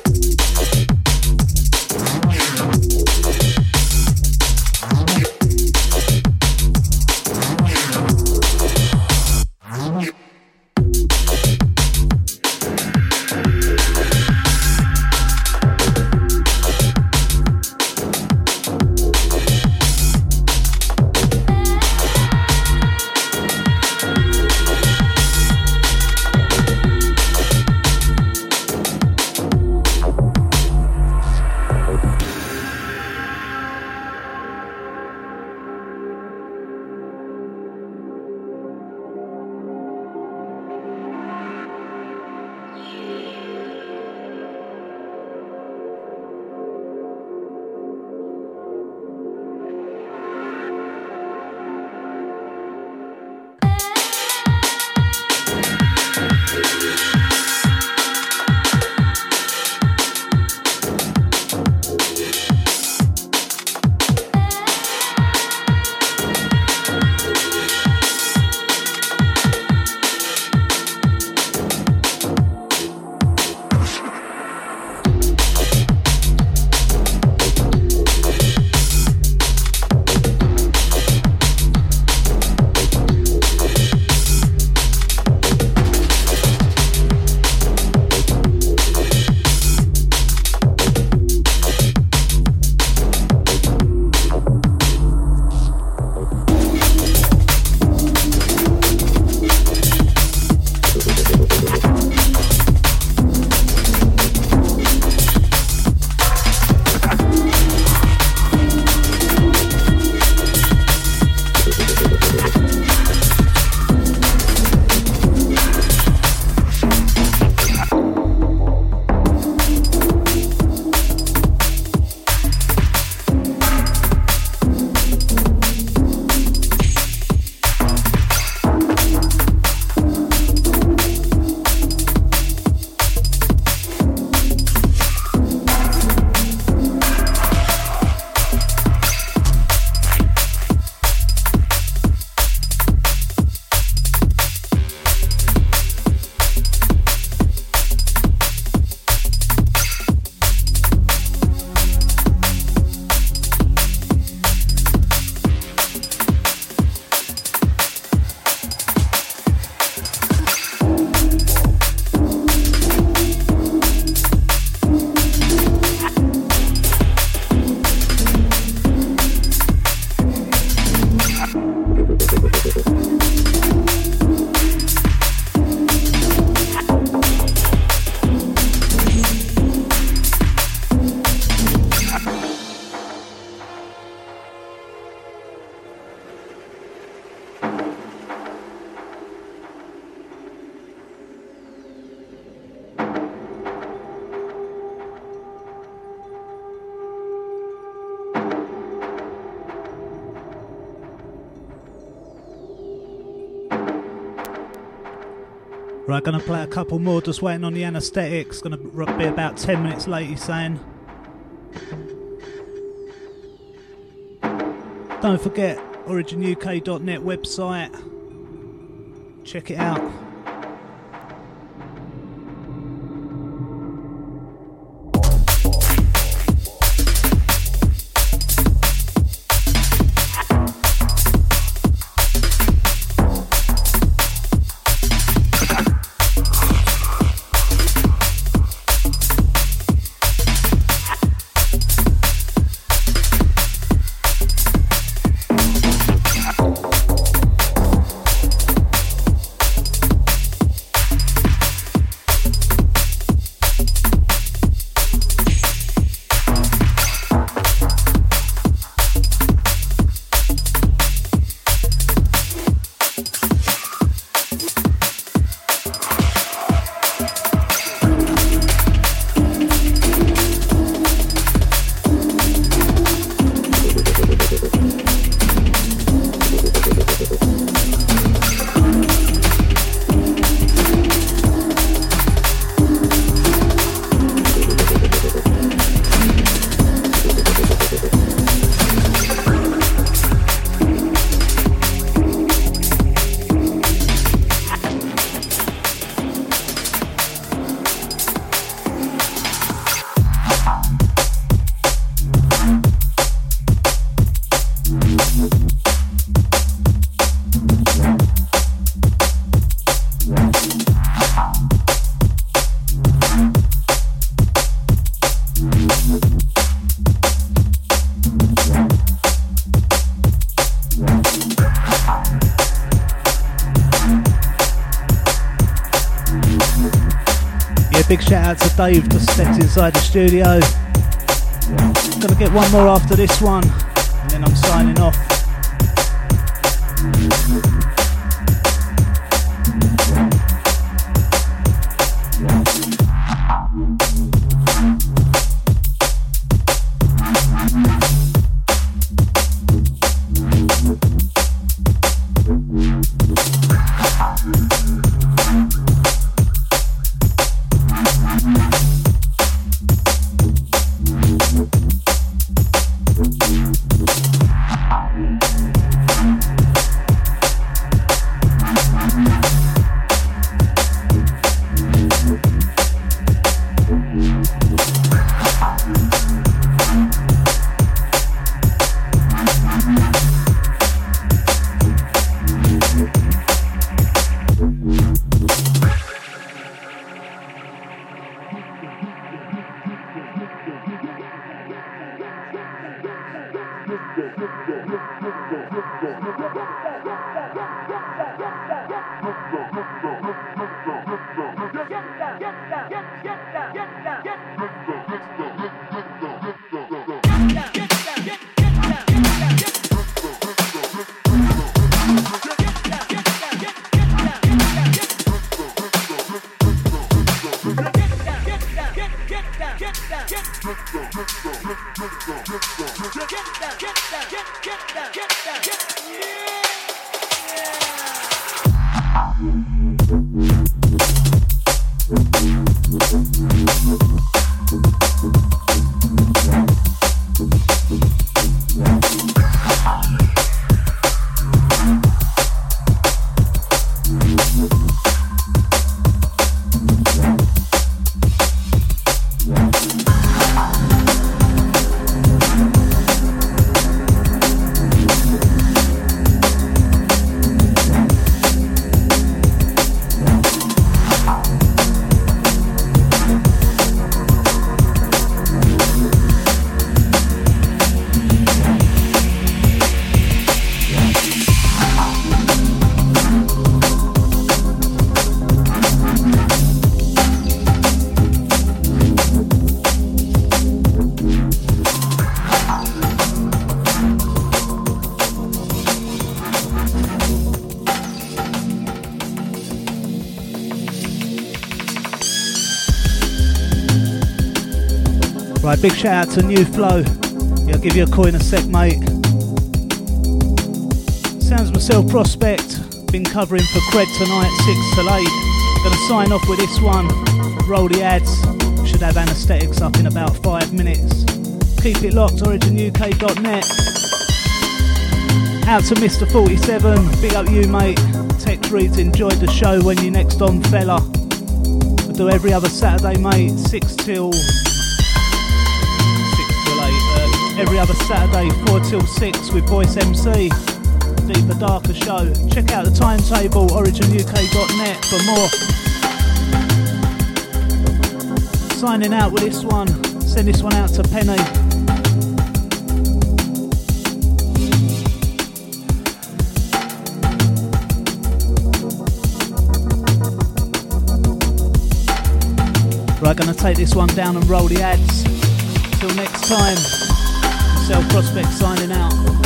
Gonna play a couple more, just waiting on the anaesthetics. Gonna be about 10 minutes late, he's saying. Don't forget, originuk.net website. Check it out. Dave, just stepped inside the studio. Gonna get one more after this one, and then I'm signing off. Right, big shout out to New Flow. Yeah, I'll give you a call in a sec, mate. Sounds myself prospect. Been covering for Cred tonight, 6 till 8. Gonna sign off with this one. Roll the ads. Should have anesthetics up in about 5 minutes. Keep it locked, originuk.net. Out to Mr. 47. Big up you, mate. Text reads enjoyed the show when you next on, fella. I do every other Saturday, mate. 6 till every other Saturday, 4 till 6 with Voice MC. Deeper Darker Show. Check out the timetable, originuk.net for more. Signing out with this one. Send this one out to Penny. Right, gonna take this one down and roll the ads. Till next time. Self Prospect signing out.